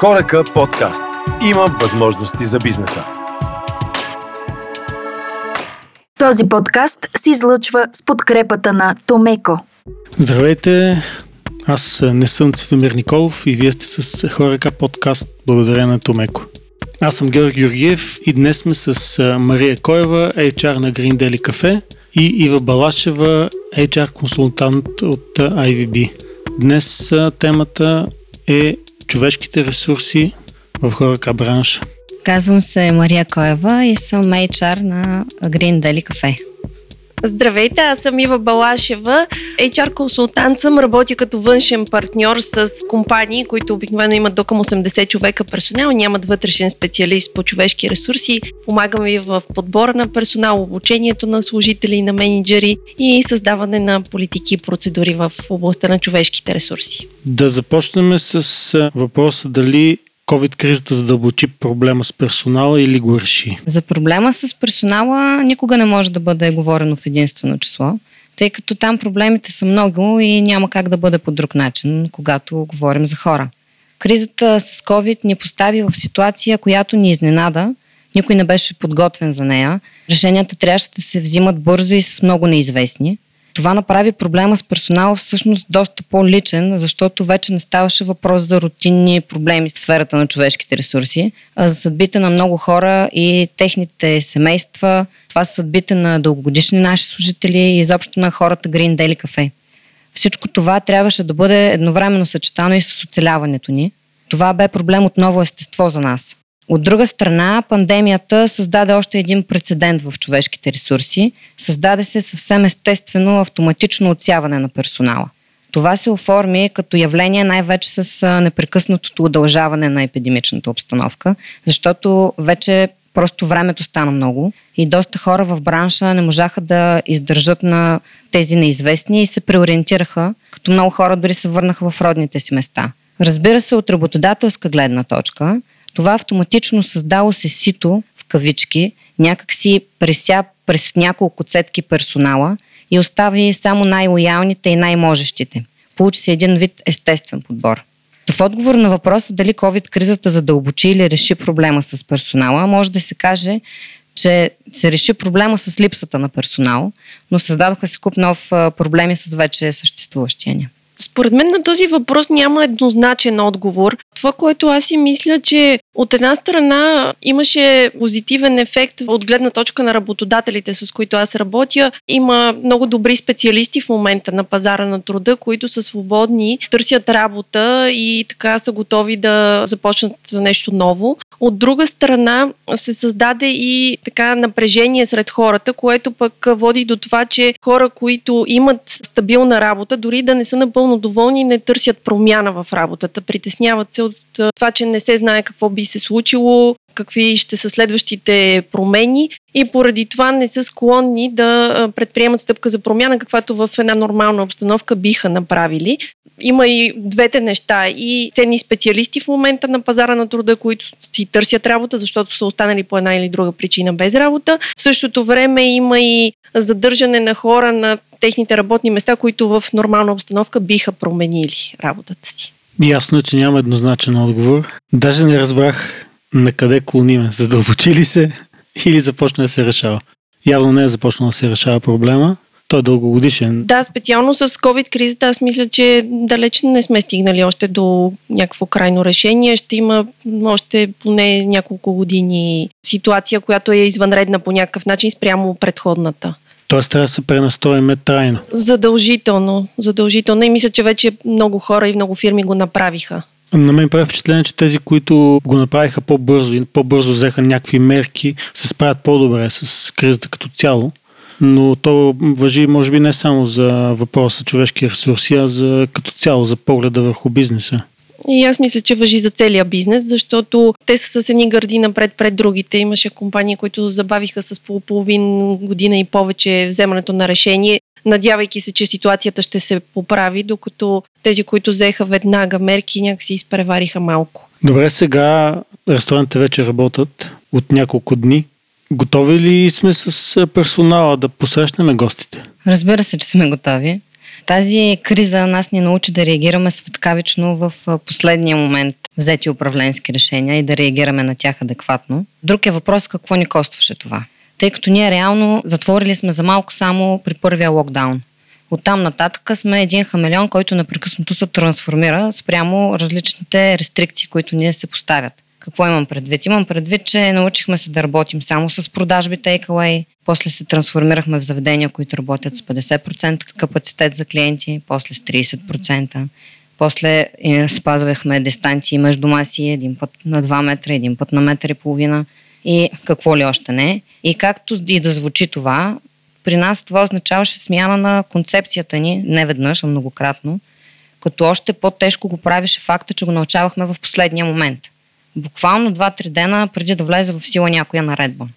Хорека подкаст. Има възможности за бизнеса. Този подкаст се излъчва с подкрепата на Томеко. Здравейте, аз не съм Цветомир Николов и вие сте с Хорека подкаст благодаря на Томеко. Аз съм Георги Георгиев и днес сме с Мария Коева, HR на Green Daily Cafe и Ива Балашева, HR консултант от IVB. Днес темата е човешките ресурси в хорека бранша. Казвам се Мария Коева и съм HR на Green Daily Cafe. Здравейте, аз съм Ива Балашева. HR консултант съм, работя като външен партньор с компании, които обикновено имат до към 80 човека персонал, нямат вътрешен специалист по човешки ресурси. Помагам ви в подбора на персонал, обучението на служители на менеджери и създаване на политики и процедури в областта на човешките ресурси. Да започнем с въпроса дали COVID-кризата задълбочи проблема с персонала или го реши? За проблема с персонала никога не може да бъде говорено в единствено число, тъй като там проблемите са много и няма как да бъде по друг начин, когато говорим за хора. Кризата с COVID ни постави в ситуация, която ни изненада. Никой не беше подготвен за нея. Решенията трябваше да се взимат бързо и с много неизвестни. Това направи проблема с персонала всъщност доста по-личен, защото вече не ставаше въпрос за рутинни проблеми в сферата на човешките ресурси, а за съдбите на много хора и техните семейства. Това са съдбите на дългогодишни наши служители и изобщо на хората Green Daily Cafe. Всичко това трябваше да бъде едновременно съчетано и с оцеляването ни. Това бе проблем от ново естество за нас. От друга страна, пандемията създаде още един прецедент в човешките ресурси. Създаде се съвсем естествено автоматично отсяване на персонала. Това се оформи като явление най-вече с непрекъснатото удължаване на епидемичната обстановка, защото вече просто времето стана много и доста хора в бранша не можаха да издържат на тези неизвестни и се преориентираха, като много хора дори се върнаха в родните си места. Разбира се, от работодателска гледна точка, това автоматично създало се сито, в кавички, някак си преся през няколко цетки персонала и остави само най-лоялните и най-можещите. Получи се един вид естествен подбор. В отговор на въпроса дали COVID-кризата задълбочи или реши проблема с персонала, може да се каже, че се реши проблема с липсата на персонал, но създадоха се куп нов проблеми с вече съществуващия ни. Според мен на този въпрос няма еднозначен отговор. Това, което аз си мисля, че от една страна имаше позитивен ефект от гледна точка на работодателите, с които аз работя. Има много добри специалисти в момента на пазара на труда, които са свободни, търсят работа и така са готови да започнат нещо ново. От друга страна се създаде и така напрежение сред хората, което пък води до това, че хора, които имат стабилна работа, дори да не са напълно доволни, не търсят промяна в работата. Притесняват се от това, че не се знае какво би се случило, какви ще са следващите промени и поради това не са склонни да предприемат стъпка за промяна, каквато в една нормална обстановка биха направили. Има и двете неща. И ценни специалисти в момента на пазара на труда, които си търсят работа, защото са останали по една или друга причина без работа. В същото време има и задържане на хора на техните работни места, които в нормална обстановка биха променили работата си. Ясно е, че няма еднозначен отговор. Даже не разбрах на къде клониме. Задълбочи се или започна да се решава? Явно не е започнал да се решава проблема. Той е дългогодишен. Да, специално с COVID-кризата аз мисля, че далеч не сме стигнали още до някакво крайно решение. Ще има още поне няколко години ситуация, която е извънредна по някакъв начин спрямо предходната. Тоест трябва да се пренастроиме трайно. Задължително, задължително. И мисля, че вече много хора и много фирми го направиха. На мен прави впечатление, че тези, които го направиха по-бързо и по-бързо взеха някакви мерки, се справят по-добре с кризата като цяло. Но то въжи, може би, не само за въпроса човешки ресурси, а за, като цяло за погледа върху бизнеса. И аз мисля, че въжи за целия бизнес, защото те са с едни гърди напред пред другите. Имаше компании, които забавиха с половин година и повече вземането на решение, надявайки се, че ситуацията ще се поправи, докато тези, които взеха веднага мерки, някакси изпревариха малко. Добре, сега ресторантите вече работят от няколко дни. Готови ли сме с персонала да посрещнем гостите? Разбира се, че сме готови. Тази криза нас ни научи да реагираме светкавично в последния момент взети управленски решения и да реагираме на тях адекватно. Друг е въпрос какво ни костваше това. Тъй като ние реално затворили сме за малко само при първия локдаун. Оттам нататък сме един хамелеон, който непрекъснато се трансформира спрямо различните рестрикции, които ние се поставят. Какво имам предвид? Имам предвид, че научихме се да работим само с продажби takeaway, после се трансформирахме в заведения, които работят с 50% капацитет за клиенти, после с 30%. После е, спазвахме дистанции между маси един път на 2 метра, един път на метър и половина и какво ли още не. И както и да звучи това, при нас това означаваше смяна на концепцията ни, не веднъж, а многократно, като още по-тежко го правише факта, че го научавахме в последния момент. Буквално 2-3 дена преди да влезе в сила някоя наредба.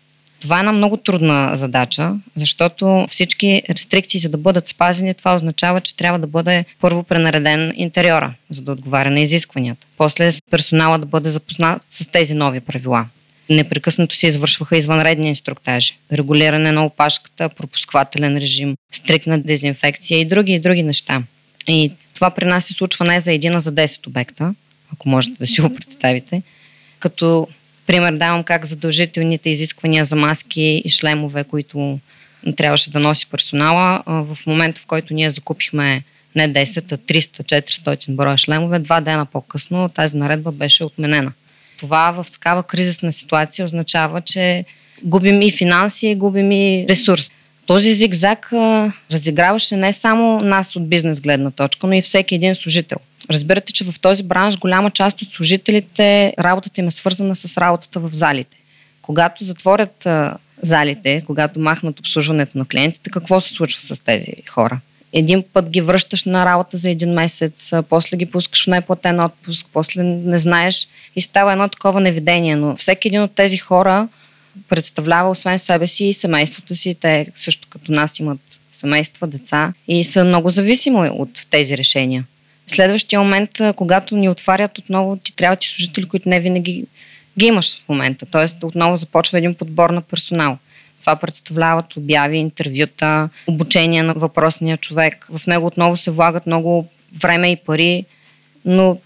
Това е една много трудна задача, защото всички рестрикции, за да бъдат спазени, това означава, че трябва да бъде първо пренареден интериора, за да отговаря на изискванията. После персонала да бъде запознат с тези нови правила. Непрекъснато се извършваха извънредни инструктажи. Регулиране на опашката, пропусквателен режим, стрикна дезинфекция и други и други неща. И това при нас се случва не за един, а за 10 обекта, ако можете да си го представите. Като пример давам как задължителните изисквания за маски и шлемове, които трябваше да носи персонала, в момента в който ние закупихме не 10, а 300-400 броя шлемове, два дена по-късно тази наредба беше отменена това в такава кризисна ситуация означава, че губим и финанси, и губим и ресурс. Този зигзаг разиграваше не само нас от бизнес гледна точка, но и всеки един служител. Разбирате, че в този бранш голяма част от служителите работата им е свързана с работата в залите. Когато затворят залите, когато махнат обслужването на клиентите, какво се случва с тези хора? един път ги връщаш на работа за един месец, после ги пускаш в неплатен отпуск, после не знаеш и става едно такова невидение. Но всеки един от тези хора представлява освен себе си и семейството си. Те също като нас имат семейства, деца и са много зависими от тези решения. Следващия момент, когато ни отварят отново, ти трябва ти служители, които не винаги ги имаш в момента. Тоест отново започва един подбор на персонал. Това представляват обяви, интервюта, обучение на въпросния човек. В него отново се влагат много време и пари, но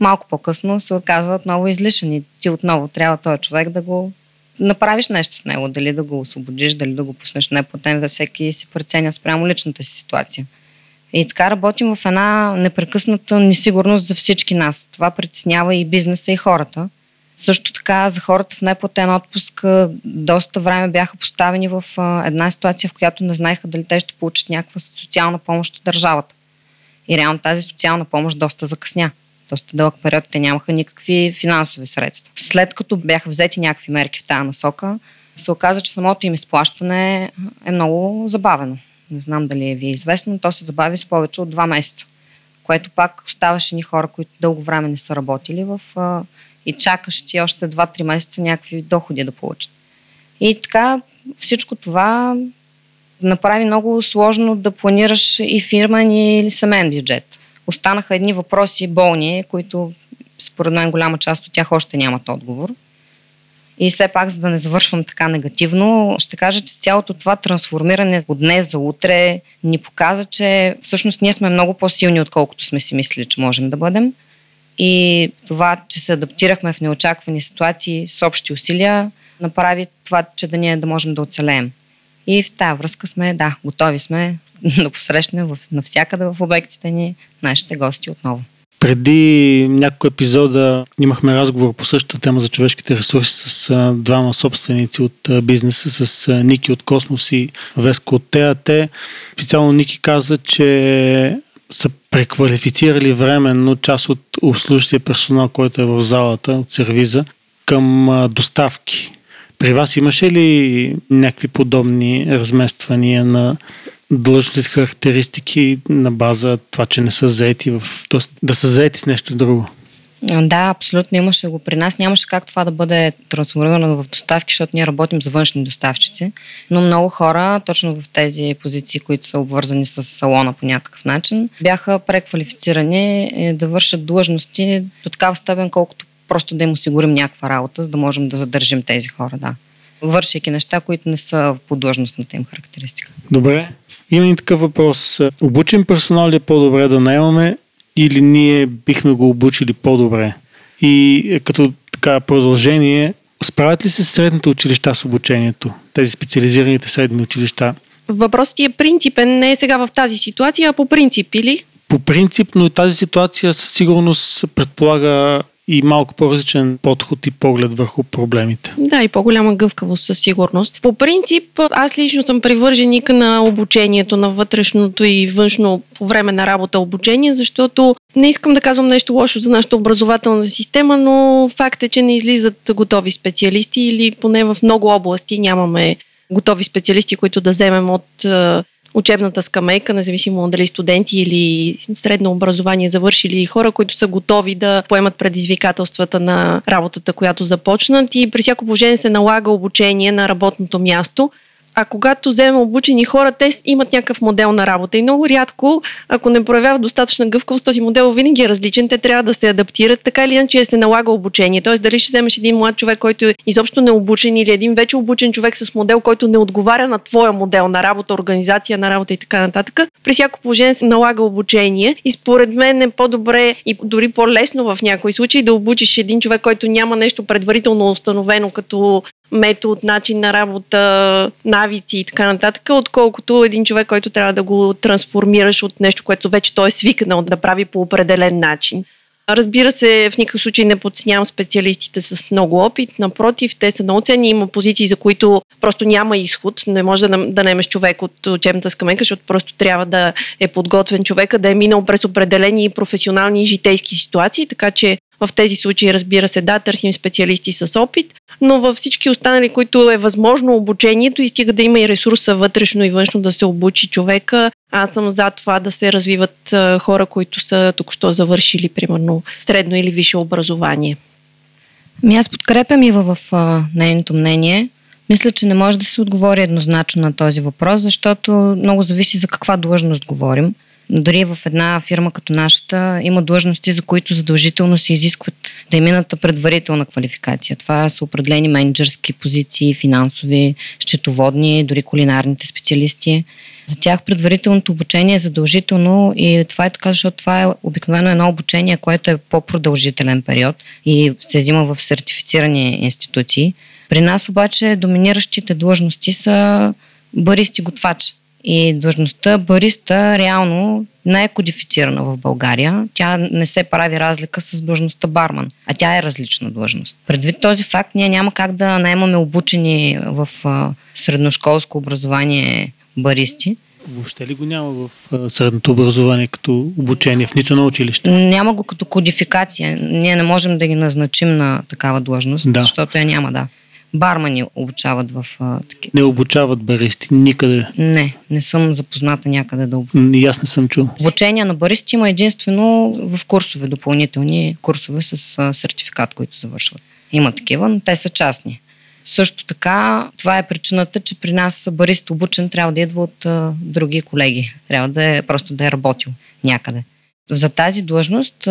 малко по-късно се отказва отново излишен и ти отново трябва този човек да го направиш нещо с него, дали да го освободиш, дали да го пуснеш неплатен, всеки си преценя спрямо личната си ситуация. И така работим в една непрекъсната несигурност за всички нас. Това притеснява и бизнеса, и хората. Също така за хората в неплатен отпуск доста време бяха поставени в една ситуация, в която не знаеха дали те ще получат някаква социална помощ от държавата. И реално тази социална помощ доста закъсня. Доста дълъг период те нямаха никакви финансови средства. След като бяха взети някакви мерки в тази насока, се оказа, че самото им изплащане е много забавено. Не знам дали е ви е известно, но то се забави с повече от два месеца. Което пак оставаше ни хора, които дълго време не са работили в и чакаш ти още 2-3 месеца някакви доходи да получат. И така всичко това направи много сложно да планираш и фирмен или семен бюджет. Останаха едни въпроси болни, които според мен голяма част от тях още нямат отговор. И все пак, за да не завършвам така негативно, ще кажа, че цялото това трансформиране от днес за утре ни показа, че всъщност ние сме много по-силни, отколкото сме си мислили, че можем да бъдем. И това, че се адаптирахме в неочаквани ситуации с общи усилия, направи това, че да ние да можем да оцелеем. И в тази връзка сме, да, готови сме да посрещнем навсякъде в обектите ни нашите гости отново. Преди няколко епизода имахме разговор по същата тема за човешките ресурси с двама собственици от бизнеса, с Ники от Космос и Веско от ТАТ. Специално Ники каза, че са преквалифицирали временно част от обслужващия персонал, който е в залата, от сервиза, към доставки. При вас имаше ли някакви подобни размествания на длъжностните характеристики на база това, че не са заети в... Тоест да са заети с нещо друго? Да, абсолютно имаше го при нас. Нямаше как това да бъде трансформирано в доставки, защото ние работим за външни доставчици. Но много хора, точно в тези позиции, които са обвързани с салона по някакъв начин, бяха преквалифицирани да вършат длъжности до такава степен, колкото просто да им осигурим някаква работа, за да можем да задържим тези хора, да. Вършейки неща, които не са по длъжностната им характеристика. Добре. Има и такъв въпрос. Обучен персонал ли е по-добре да наемаме или ние бихме го обучили по-добре? И е, като така продължение, справят ли се средните училища с обучението? Тези специализираните средни училища? Въпросът ти е принципен, не е сега в тази ситуация, а по принцип или? По принцип, но и тази ситуация със сигурност предполага и малко по-различен подход и поглед върху проблемите. Да, и по-голяма гъвкавост със сигурност. По принцип, аз лично съм привърженик на обучението, на вътрешното и външно по време на работа обучение, защото не искам да казвам нещо лошо за нашата образователна система, но факт е, че не излизат готови специалисти или поне в много области нямаме готови специалисти, които да вземем от учебната скамейка, независимо дали студенти или средно образование завършили хора, които са готови да поемат предизвикателствата на работата, която започнат. И при всяко положение се налага обучение на работното място а когато вземем обучени хора, те имат някакъв модел на работа. И много рядко, ако не проявяват достатъчна гъвкавост, този модел винаги е различен. Те трябва да се адаптират, така или иначе се налага обучение. Тоест, дали ще вземеш един млад човек, който е изобщо не обучен, или един вече обучен човек с модел, който не отговаря на твоя модел на работа, организация на работа и така нататък. При всяко положение се налага обучение. И според мен е по-добре и дори по-лесно в някои случаи да обучиш един човек, който няма нещо предварително установено като метод, начин на работа, навици и така нататък, отколкото един човек, който трябва да го трансформираш от нещо, което вече той е свикнал да прави по определен начин. Разбира се, в никакъв случай не подценявам специалистите с много опит. Напротив, те са много. Има позиции, за които просто няма изход. Не може да, да наемеш човек от учебната скамейка, защото просто трябва да е подготвен човека, да е минал през определени професионални и житейски ситуации. Така че в тези случаи, разбира се, да, търсим специалисти с опит, но във всички останали, които е възможно обучението и стига да има и ресурса вътрешно и външно да се обучи човека, аз съм за това да се развиват хора, които са току-що завършили, примерно, средно или висше образование. Ми аз подкрепям и в, в нейното мнение. Мисля, че не може да се отговори еднозначно на този въпрос, защото много зависи за каква длъжност говорим. Дори в една фирма като нашата има длъжности, за които задължително се изискват да е мината предварителна квалификация. Това са определени менеджерски позиции, финансови, счетоводни, дори кулинарните специалисти. За тях предварителното обучение е задължително и това е така, защото това е обикновено едно обучение, което е по-продължителен период и се взима в сертифицирани институции. При нас обаче доминиращите длъжности са баристи готвач. И длъжността бариста реално не е кодифицирана в България. Тя не се прави разлика с длъжността барман, а тя е различна длъжност. Предвид този факт, ние няма как да наемаме обучени в средношколско образование баристи. Въобще ли го няма в средното образование като обучение в нито на училище? Няма го като кодификация. Ние не можем да ги назначим на такава длъжност, да. защото я няма, да бармани обучават в а, такива. Не обучават баристи никъде? Не, не съм запозната някъде да обучавам. И аз не съм чул. Обучение на баристи има единствено в курсове, допълнителни курсове с а, сертификат, които завършват. Има такива, но те са частни. Също така, това е причината, че при нас барист обучен трябва да идва от а, други колеги. Трябва да е просто да е работил някъде. За тази длъжност,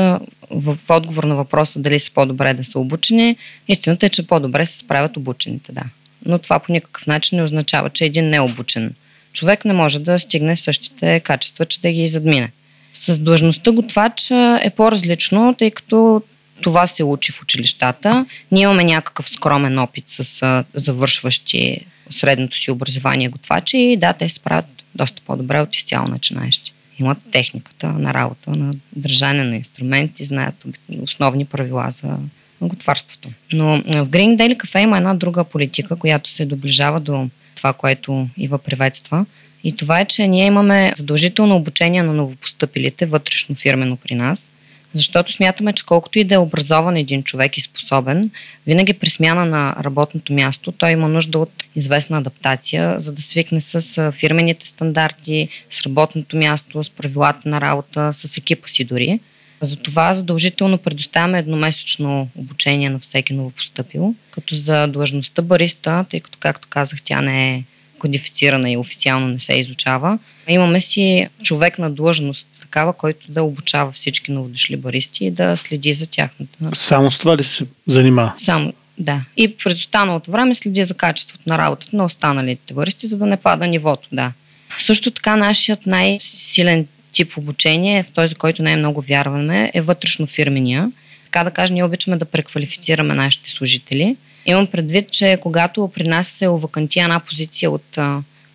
в отговор на въпроса дали са по-добре да са обучени, истината е, че по-добре се справят обучените, да. Но това по никакъв начин не означава, че един необучен човек не може да стигне същите качества, че да ги задмине. С длъжността готвач е по-различно, тъй като това се учи в училищата. Ние имаме някакъв скромен опит с завършващи средното си образование готвачи и да, те се справят доста по-добре от изцяло начинаещи имат техниката на работа, на държане на инструменти, знаят основни правила за готварството. Но в Green Daily Cafe има една друга политика, която се доближава до това, което Ива приветства. И това е, че ние имаме задължително обучение на новопостъпилите вътрешно фирмено при нас – защото смятаме, че колкото и да е образован един човек и способен, винаги при смяна на работното място той има нужда от известна адаптация, за да свикне с фирмените стандарти, с работното място, с правилата на работа, с екипа си дори. Затова задължително предоставяме едномесечно обучение на всеки новопостъпил, като за длъжността бариста, тъй като, както казах, тя не е кодифицирана и официално не се изучава. Имаме си човек на длъжност, такава, който да обучава всички новодошли баристи и да следи за тяхната. Само с това ли се занимава? Само. Да. И през останалото време следи за качеството на работата на останалите товаристи, за да не пада нивото. Да. Също така нашият най-силен тип обучение, в този, който най-много вярваме, е вътрешно фирмения. Така да кажа, ние обичаме да преквалифицираме нашите служители. Имам предвид, че когато при нас се оваканти една позиция от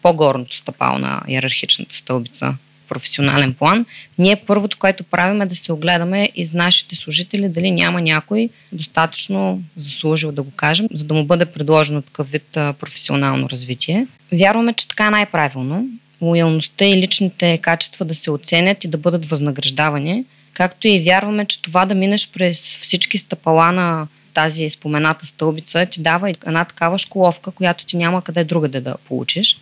по-горното стъпало на иерархичната стълбица професионален план, ние първото, което правим е да се огледаме из нашите служители дали няма някой достатъчно заслужил да го кажем, за да му бъде предложено такъв вид професионално развитие. Вярваме, че така е най-правилно. Лоялността и личните качества да се оценят и да бъдат възнаграждавани, както и вярваме, че това да минеш през всички стъпала на тази спомената стълбица ти дава една такава школовка, която ти няма къде другаде да получиш.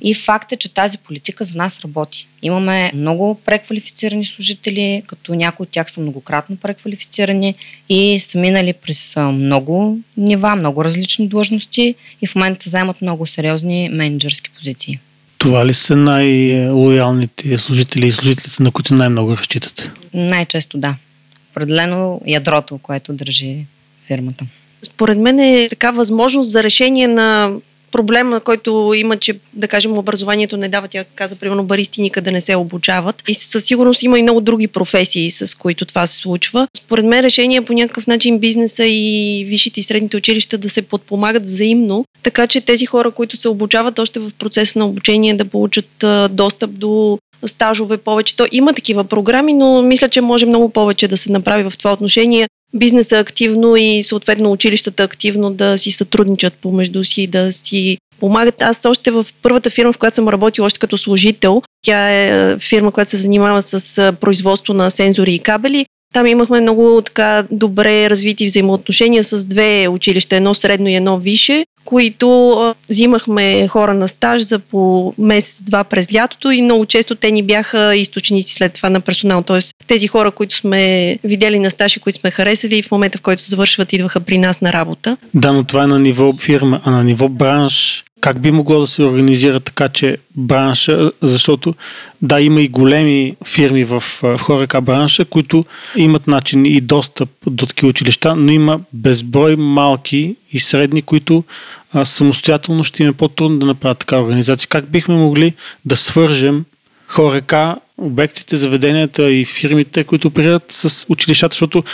И факт е, че тази политика за нас работи. Имаме много преквалифицирани служители, като някои от тях са многократно преквалифицирани и са минали през много нива, много различни длъжности и в момента заемат много сериозни менеджерски позиции. Това ли са най-лоялните служители и служителите, на които най-много разчитате? Най-често да. Определено ядрото, което държи фирмата. Според мен е така възможност за решение на проблема, който има, че да кажем образованието не дава, тя каза, примерно баристи никъде не се обучават. И със сигурност има и много други професии, с които това се случва. Според мен решение е по някакъв начин бизнеса и висшите и средните училища да се подпомагат взаимно, така че тези хора, които се обучават още в процеса на обучение, да получат достъп до стажове повече. То има такива програми, но мисля, че може много повече да се направи в това отношение бизнеса активно и съответно училищата активно да си сътрудничат помежду си, да си помагат. Аз още в първата фирма, в която съм работил още като служител, тя е фирма, която се занимава с производство на сензори и кабели. Там имахме много така добре развити взаимоотношения с две училища, едно средно и едно више, които взимахме хора на стаж за по месец-два през лятото и много често те ни бяха източници след това на персонал. Тоест тези хора, които сме видели на стаж и които сме харесали, в момента в който завършват, идваха при нас на работа. Да, но това е на ниво фирма, а на ниво бранш как би могло да се организира така, че бранша, защото да, има и големи фирми в, в хорека бранша, които имат начин и достъп до такива училища, но има безброй малки и средни, които а, самостоятелно ще им е по-трудно да направят така организация. Как бихме могли да свържем хорека, обектите, заведенията и фирмите, които оперират с училищата, защото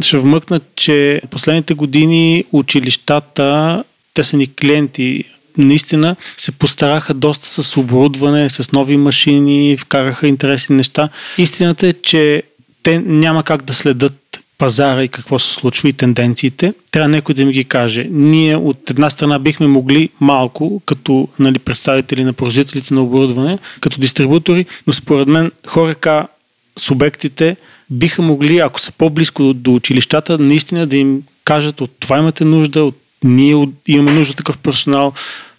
ще вмъкнат, че последните години училищата, те са ни клиенти, наистина се постараха доста с оборудване, с нови машини, вкараха интересни неща. Истината е, че те няма как да следят пазара и какво се случва и тенденциите. Трябва някой да ми ги каже. Ние от една страна бихме могли малко, като нали, представители на производителите на оборудване, като дистрибутори, но според мен хорека, субектите биха могли, ако са по-близко до, до училищата, наистина да им кажат от това имате нужда, от ние имаме нужда такъв персонал,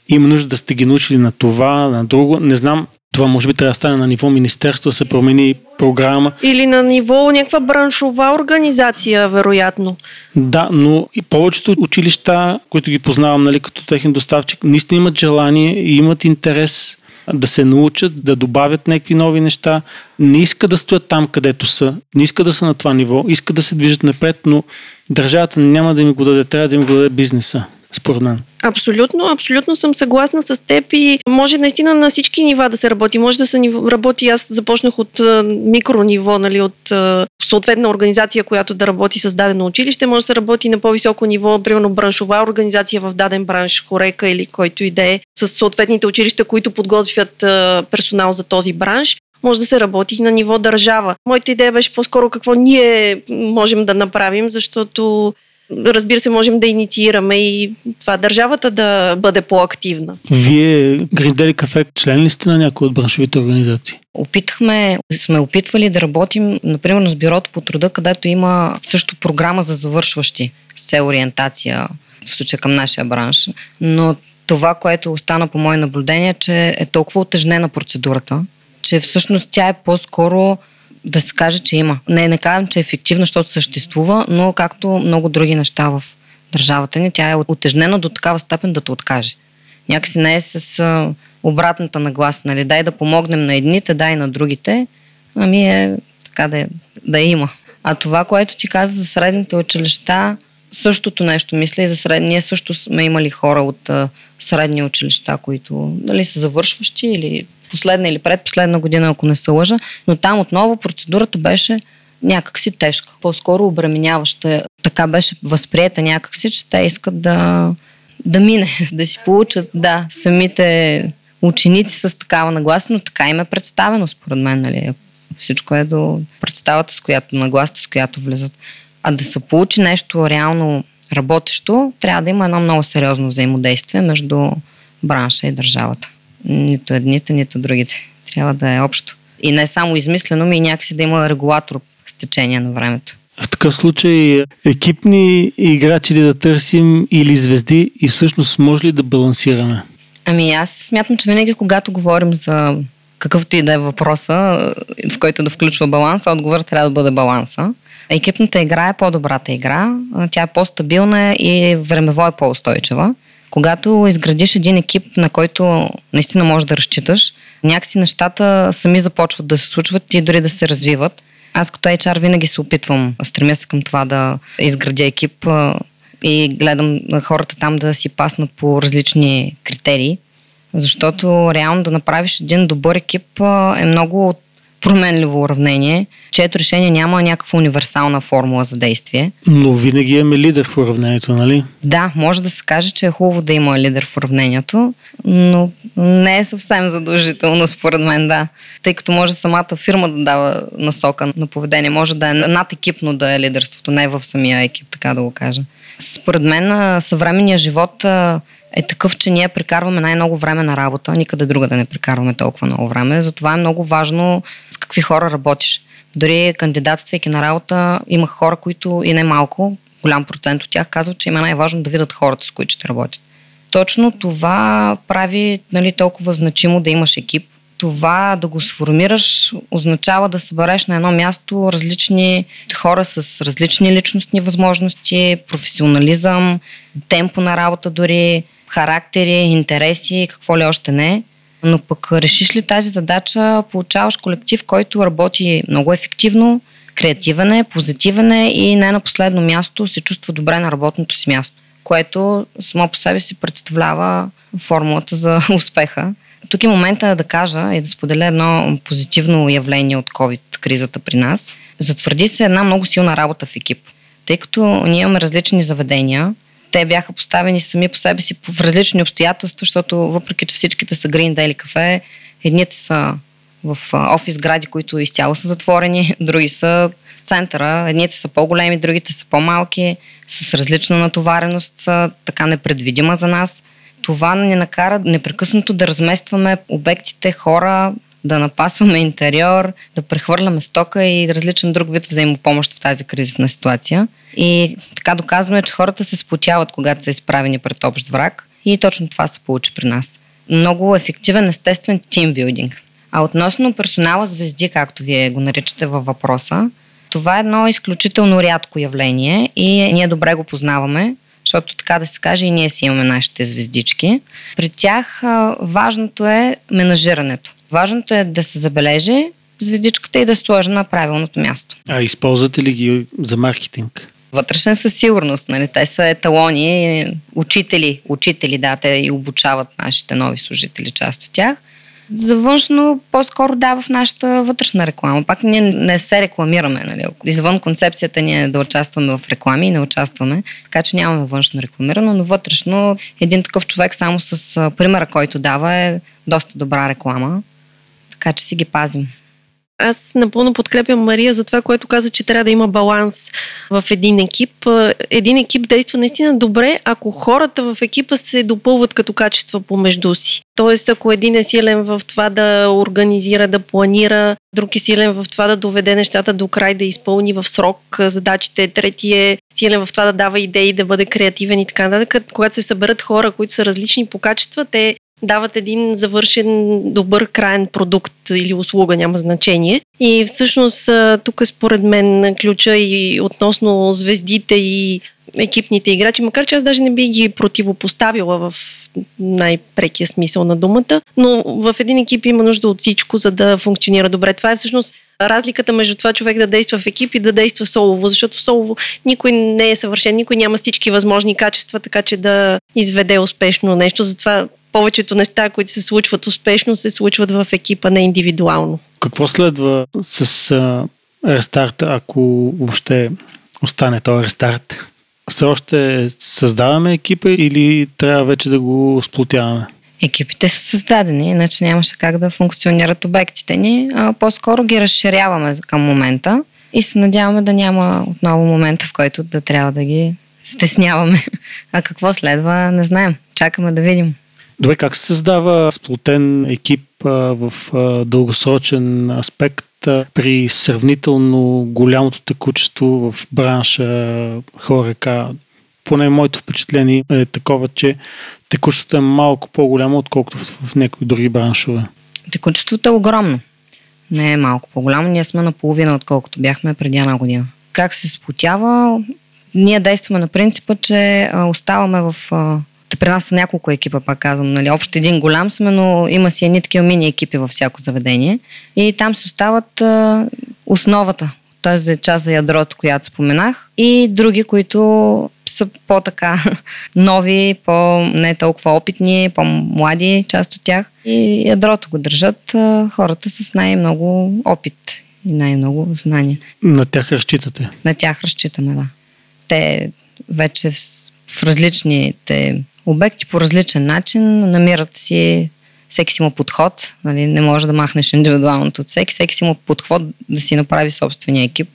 има нужда да сте ги научили на това, на друго. Не знам, това може би трябва да стане на ниво министерство, да се промени програма. Или на ниво някаква браншова организация, вероятно. Да, но и повечето училища, които ги познавам нали, като техен доставчик, наистина имат желание и имат интерес да се научат, да добавят някакви нови неща. Не иска да стоят там, където са. Не иска да са на това ниво. Иска да се движат напред, но държавата няма да им го даде. Трябва да им го даде бизнеса според мен. Абсолютно, абсолютно съм съгласна с теб и може наистина на всички нива да се работи. Може да се работи, аз започнах от микро ниво, нали, от съответна организация, която да работи с дадено училище, може да се работи на по-високо ниво, примерно браншова организация в даден бранш, хорека или който и да е, с съответните училища, които подготвят персонал за този бранш може да се работи на ниво държава. Моята идея беше по-скоро какво ние можем да направим, защото разбира се, можем да инициираме и това държавата да бъде по-активна. Вие, Гриндели Кафе, член ли сте на някои от браншовите организации? Опитахме, сме опитвали да работим, например, с бюрото по труда, където има също програма за завършващи с цел ориентация, в случая към нашия бранш. Но това, което остана по мое наблюдение, че е толкова отежнена процедурата, че всъщност тя е по-скоро да се каже, че има. Не, не казвам, че е ефективна, защото съществува, но както много други неща в държавата ни, тя е отежнена до такава степен да те откаже. Някакси не е с обратната нагласа, нали? Дай да помогнем на едните, дай на другите, ами е така да, е, да е има. А това, което ти каза за средните училища, същото нещо мисля и за сред... Ние също сме имали хора от средни училища, които дали са завършващи или последна или предпоследна година, ако не се лъжа, но там отново процедурата беше някакси тежка, по-скоро обременяваща. Така беше възприета някакси, че те искат да, да мине, да си получат, да, самите ученици с такава нагласа, но така им е представено, според мен, нали? Всичко е до представата, с която нагласата, с която влизат. А да се получи нещо реално работещо, трябва да има едно много сериозно взаимодействие между бранша и държавата. Нито едните, нито другите. Трябва да е общо. И не само измислено, ми и някакси да има регулатор с течение на времето. В такъв случай екипни играчи ли да търсим или звезди и всъщност може ли да балансираме? Ами аз смятам, че винаги когато говорим за какъвто и да е въпроса, в който да включва баланса, отговорът трябва да бъде баланса. Екипната игра е по-добрата игра, тя е по-стабилна и времево е по-устойчива. Когато изградиш един екип, на който наистина можеш да разчиташ, някакси нещата сами започват да се случват и дори да се развиват. Аз като HR винаги се опитвам, стремя се към това да изградя екип и гледам хората там да си паснат по различни критерии, защото реално да направиш един добър екип е много променливо уравнение, чието решение няма някаква универсална формула за действие. Но винаги имаме лидер в уравнението, нали? Да, може да се каже, че е хубаво да има лидер в уравнението, но не е съвсем задължително, според мен, да. Тъй като може самата фирма да дава насока на поведение, може да е над екипно да е лидерството, не в самия екип, така да го кажа. Според мен съвременният живот е такъв, че ние прекарваме най-много време на работа, никъде друга да не прекарваме толкова много време. Затова е много важно с какви хора работиш. Дори кандидатствайки на работа, имах хора, които и не малко, голям процент от тях казват, че им е най-важно да видят хората, с които ще работят. Точно това прави нали, толкова значимо да имаш екип. Това да го сформираш означава да събереш на едно място различни хора с различни личностни възможности, професионализъм, темпо на работа дори, характери, интереси, какво ли още не. Но пък решиш ли тази задача, получаваш колектив, който работи много ефективно, креативен е, позитивен е и не на последно място се чувства добре на работното си място, което само по себе си представлява формулата за успеха. Тук е момента да кажа и да споделя едно позитивно явление от COVID-кризата при нас. Затвърди се една много силна работа в екип. Тъй като ние имаме различни заведения, те бяха поставени сами по себе си в различни обстоятелства, защото въпреки, че всичките са или кафе, едните са в офис гради, които изцяло са затворени, други са в центъра, едните са по-големи, другите са по-малки, с различна натовареност, са така непредвидима за нас. Това ни накара непрекъснато да разместваме обектите, хора, да напасваме интериор, да прехвърляме стока и различен друг вид взаимопомощ в тази кризисна ситуация. И така доказваме, че хората се сплотяват, когато са изправени пред общ враг. И точно това се получи при нас. Много ефективен, естествен тимбилдинг. А относно персонала звезди, както вие го наричате във въпроса, това е едно изключително рядко явление и ние добре го познаваме, защото така да се каже и ние си имаме нашите звездички. При тях важното е менажирането. Важното е да се забележи звездичката и да се сложи на правилното място. А използвате ли ги за маркетинг? Вътрешен със сигурност. Нали? Те са еталони, учители, учители, да, те и обучават нашите нови служители, част от тях. За външно по-скоро да в нашата вътрешна реклама. Пак ние не се рекламираме. Нали? Извън концепцията ни е да участваме в реклами и не участваме, така че нямаме външно рекламирано, но вътрешно един такъв човек само с примера, който дава е доста добра реклама. Така че си ги пазим. Аз напълно подкрепям Мария за това, което каза, че трябва да има баланс в един екип. Един екип действа наистина добре, ако хората в екипа се допълват като качества помежду си. Тоест, ако един е силен в това да организира, да планира, друг е силен в това да доведе нещата до край, да изпълни в срок задачите, трети е силен в това да дава идеи, да бъде креативен и така нататък. Когато се съберат хора, които са различни по качества, те дават един завършен добър крайен продукт или услуга, няма значение. И всъщност тук е според мен ключа и относно звездите и екипните играчи, макар че аз даже не би ги противопоставила в най-прекия смисъл на думата, но в един екип има нужда от всичко, за да функционира добре. Това е всъщност разликата между това човек да действа в екип и да действа солово, защото солово никой не е съвършен, никой няма всички възможни качества, така че да изведе успешно нещо. Затова повечето неща, които се случват успешно, се случват в екипа, не индивидуално. Какво следва с а, рестарта, ако въобще остане този рестарт? Все още създаваме екипа или трябва вече да го сплотяваме? Екипите са създадени, иначе нямаше как да функционират обектите ни. А, по-скоро ги разширяваме към момента и се надяваме да няма отново момента, в който да трябва да ги стесняваме. А какво следва, не знаем. Чакаме да видим. Добре, как се създава сплотен екип в дългосрочен аспект при сравнително голямото текучество в бранша хорека? Поне моето впечатление е такова, че текучеството е малко по-голямо, отколкото в, някои други браншове. Текучеството е огромно. Не е малко по-голямо. Ние сме наполовина, отколкото бяхме преди една година. Как се сплотява? Ние действаме на принципа, че оставаме в при нас са няколко екипа, пак казвам, нали, общо един голям сме, но има си едни такива мини екипи във всяко заведение и там се остават а, основата, тази част за ядрото, която споменах и други, които са по-така нови, по-не толкова опитни, по-млади, част от тях. И ядрото го държат а, хората с най-много опит и най-много знания. На тях разчитате? На тях разчитаме, да. Те вече в, в различните обекти по различен начин, намират си всеки си му подход, нали, не може да махнеш индивидуалното от всеки, всеки си му подход да си направи собствения екип,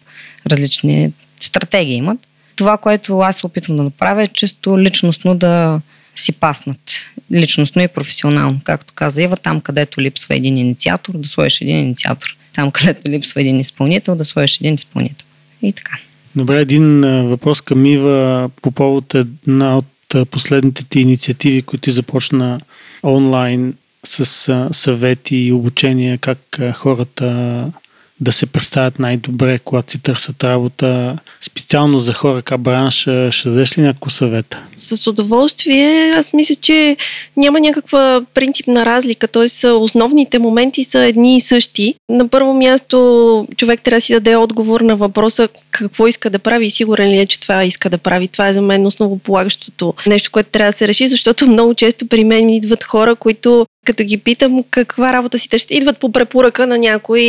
различни стратегии имат. Това, което аз опитвам да направя е чисто личностно да си паснат. Личностно и професионално. Както каза Ива, там където липсва един инициатор, да сложиш един инициатор. Там където липсва един изпълнител, да сложиш един изпълнител. И така. Добре, един въпрос към Ива по повод една от последните ти инициативи, които започна онлайн с съвети и обучения, как хората да се представят най-добре, когато си търсят работа. Специално за хора ка бранша, ще дадеш ли някакво съвета? С удоволствие. Аз мисля, че няма някаква принципна разлика, т.е. основните моменти са едни и същи. На първо място човек трябва да си даде отговор на въпроса какво иска да прави и сигурен ли е, че това иска да прави. Това е за мен основополагащото нещо, което трябва да се реши, защото много често при мен идват хора, които като ги питам каква работа си търсят, идват по препоръка на някой,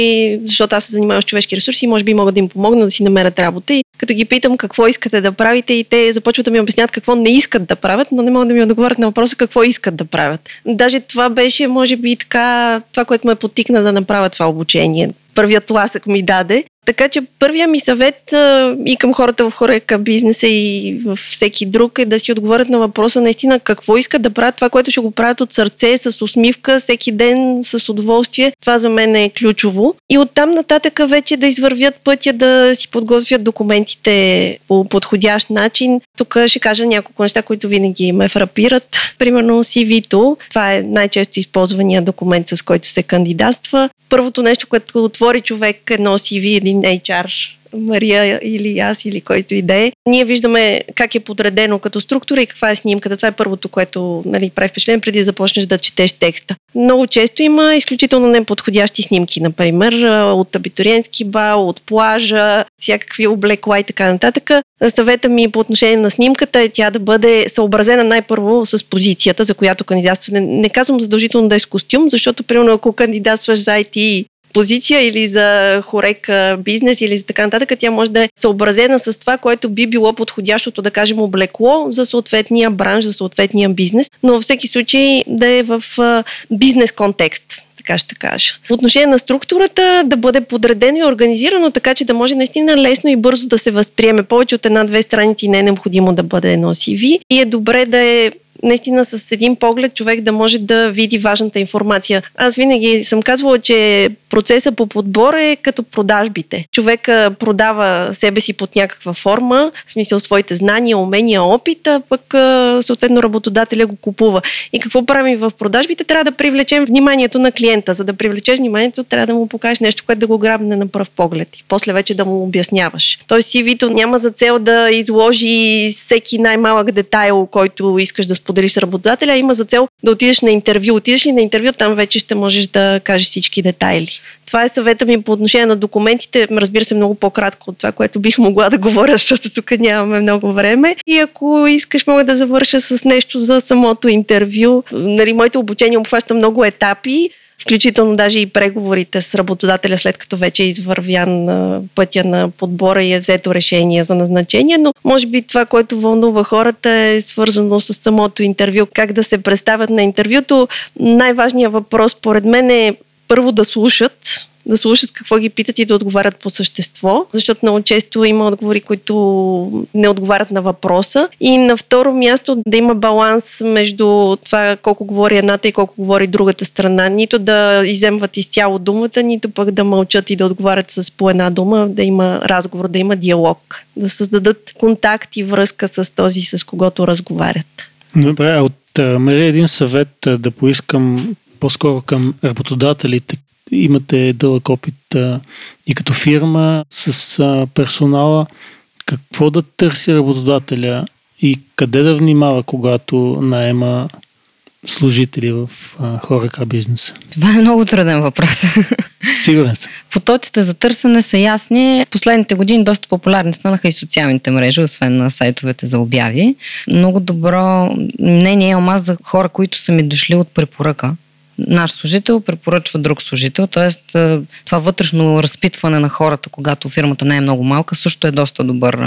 защото аз се занимавам с човешки ресурси и може би могат да им помогна да си намерят работа. И като ги питам какво искате да правите и те започват да ми обяснят какво не искат да правят, но не могат да ми отговорят на въпроса какво искат да правят. Даже това беше, може би, така, това, което ме потикна да направя това обучение първият ласък ми даде. Така че първия ми съвет и към хората в хорека бизнеса и в всеки друг е да си отговорят на въпроса наистина какво искат да правят, това, което ще го правят от сърце, с усмивка, всеки ден, с удоволствие. Това за мен е ключово. И оттам нататък вече да извървят пътя да си подготвят документите по подходящ начин. Тук ще кажа няколко неща, които винаги ме фрапират. Примерно CV-то. Това е най-често използвания документ, с който се кандидатства. Първото нещо, което отвори човек едно CV или HR Мария или аз или който и да е. Ние виждаме как е подредено като структура и каква е снимката. Това е първото, което нали, прави впечатление преди да започнеш да четеш текста. Много често има изключително неподходящи снимки, например от абитуриентски бал, от плажа, всякакви облекла и така нататък. Съвета ми по отношение на снимката е тя да бъде съобразена най-първо с позицията, за която кандидатства. Не, не казвам задължително да е с костюм, защото, примерно, ако кандидатстваш за IT позиция или за хорек бизнес или за така нататък, тя може да е съобразена с това, което би било подходящото, да кажем, облекло за съответния бранш, за съответния бизнес, но във всеки случай да е в бизнес контекст така ще кажа. По отношение на структурата, да бъде подредено и организирано, така че да може наистина лесно и бързо да се възприеме. Повече от една-две страници не е необходимо да бъде едно CV и е добре да е наистина с един поглед човек да може да види важната информация. Аз винаги съм казвала, че процеса по подбор е като продажбите. Човек продава себе си под някаква форма, в смисъл своите знания, умения, опит, а пък съответно работодателя го купува. И какво правим в продажбите? Трябва да привлечем вниманието на клиента. За да привлечеш вниманието, трябва да му покажеш нещо, което да го грабне на пръв поглед и после вече да му обясняваш. Той CV-то няма за цел да изложи всеки най-малък детайл, който искаш да споделиш споделиш с работодателя, има за цел да отидеш на интервю. Отидеш ли на интервю, там вече ще можеш да кажеш всички детайли. Това е съвета ми по отношение на документите. Разбира се, много по-кратко от това, което бих могла да говоря, защото тук нямаме много време. И ако искаш, мога да завърша с нещо за самото интервю. Нали, моето обучение обхваща много етапи включително даже и преговорите с работодателя, след като вече е извървян пътя на подбора и е взето решение за назначение, но може би това, което вълнува хората е свързано с самото интервю, как да се представят на интервюто. Най-важният въпрос, поред мен е първо да слушат, да слушат какво ги питат и да отговарят по същество, защото много често има отговори, които не отговарят на въпроса. И на второ място да има баланс между това колко говори едната и колко говори другата страна. Нито да иземват изцяло думата, нито пък да мълчат и да отговарят с по една дума, да има разговор, да има диалог, да създадат контакт и връзка с този, с когото разговарят. Добре, от Мария един съвет да поискам по-скоро към работодателите, имате дълъг опит а, и като фирма с а, персонала, какво да търси работодателя и къде да внимава, когато наема служители в а, хора бизнеса? Това е много труден въпрос. Сигурен съм. Потоците за търсене са ясни. Последните години доста популярни станаха и социалните мрежи, освен на сайтовете за обяви. Много добро мнение имам аз за хора, които са ми дошли от препоръка наш служител препоръчва друг служител, т.е. това вътрешно разпитване на хората, когато фирмата не е много малка, също е доста добър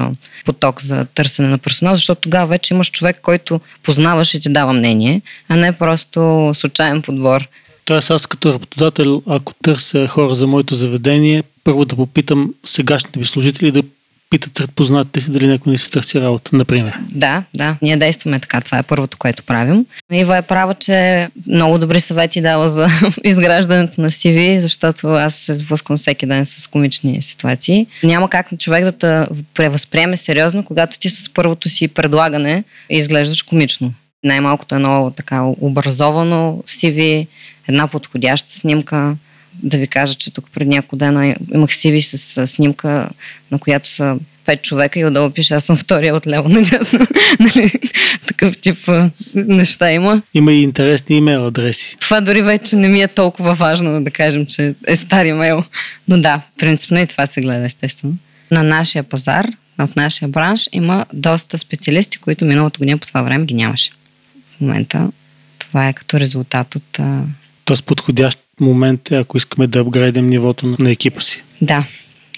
поток за търсене на персонал, защото тогава вече имаш човек, който познаваш и ти дава мнение, а не просто случайен подбор. Тоест аз като работодател, ако търся хора за моето заведение, първо да попитам сегашните ви служители да питат сред познатите си дали някой не си търси работа, например. Да, да, ние действаме така. Това е първото, което правим. Ива е права, че много добри съвети дава за изграждането на CV, защото аз се сблъсквам всеки ден с комични ситуации. Няма как човек да те превъзприеме сериозно, когато ти с първото си предлагане изглеждаш комично. Най-малкото едно така образовано CV, една подходяща снимка, да ви кажа, че тук пред няколко дена имах сиви с, с снимка, на която са пет човека и отдолу пише, аз съм втория от ляво надясно. Нали? Такъв тип неща има. Има и интересни имейл адреси. Това дори вече не ми е толкова важно да кажем, че е стар имейл. Но да, принципно и това се гледа естествено. На нашия пазар, от нашия бранш има доста специалисти, които миналата година по това време ги нямаше. В момента това е като резултат от Тоест подходящ момент е, ако искаме да апгрейдем нивото на екипа си. Да,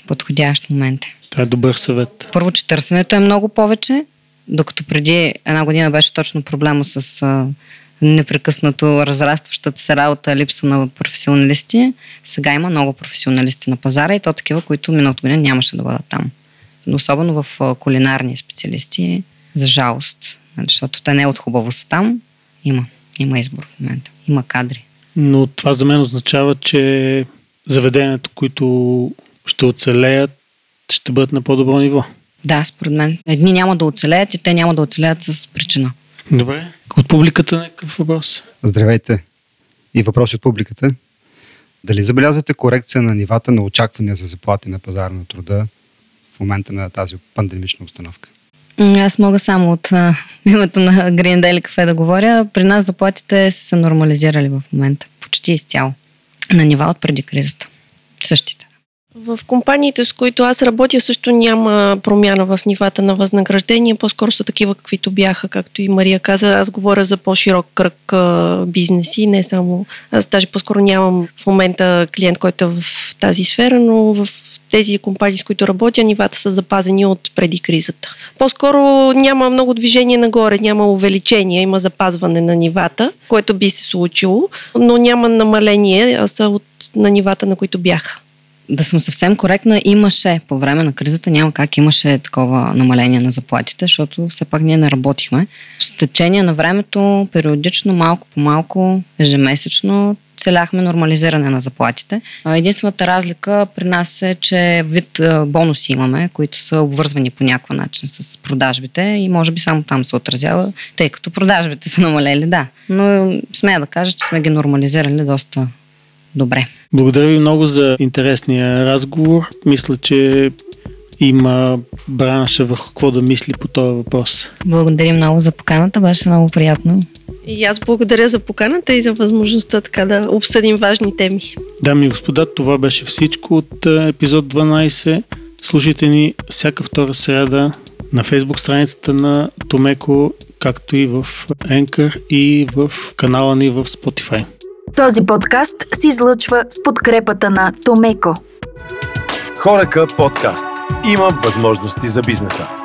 подходящ момент е. Това е добър съвет. Първо, че търсенето е много повече, докато преди една година беше точно проблема с а, непрекъснато разрастващата се работа, липса на професионалисти. Сега има много професионалисти на пазара и то такива, които миналата година нямаше да бъдат там. Особено в а, кулинарни специалисти, за жалост, нали, защото те не е от хубавост там. Има, има избор в момента. Има кадри но това за мен означава, че заведенията, които ще оцелеят, ще бъдат на по-добро ниво. Да, според мен. Едни няма да оцелеят и те няма да оцелеят с причина. Добре. От публиката някакъв въпрос? Здравейте. И въпроси от публиката. Дали забелязвате корекция на нивата на очаквания за заплати на пазара на труда в момента на тази пандемична установка? Аз мога само от а, името на Green Daily Cafe да говоря. При нас заплатите са нормализирали в момента. Почти изцяло. На нива от преди кризата. Същите. В компаниите, с които аз работя, също няма промяна в нивата на възнаграждение. По-скоро са такива, каквито бяха, както и Мария каза. Аз говоря за по-широк кръг бизнеси, не само... Аз даже по-скоро нямам в момента клиент, който е в тази сфера, но в тези компании, с които работя, нивата са запазени от преди кризата. По-скоро няма много движение нагоре, няма увеличение, има запазване на нивата, което би се случило, но няма намаление, а са от, на нивата, на които бяха да съм съвсем коректна, имаше по време на кризата, няма как имаше такова намаление на заплатите, защото все пак ние не работихме. С течение на времето, периодично, малко по малко, ежемесечно, целяхме нормализиране на заплатите. Единствената разлика при нас е, че вид бонуси имаме, които са обвързвани по някакъв начин с продажбите и може би само там се отразява, тъй като продажбите са намалели, да. Но смея да кажа, че сме ги нормализирали доста добре. Благодаря ви много за интересния разговор. Мисля, че има бранша върху какво да мисли по този въпрос. Благодаря много за поканата, беше много приятно. И аз благодаря за поканата и за възможността така да обсъдим важни теми. Дами и господа, това беше всичко от е, епизод 12. Слушайте ни всяка втора среда на фейсбук страницата на Томеко, както и в Anchor и в канала ни в Spotify. Този подкаст се излъчва с подкрепата на Томеко. Хорека подкаст. Има възможности за бизнеса.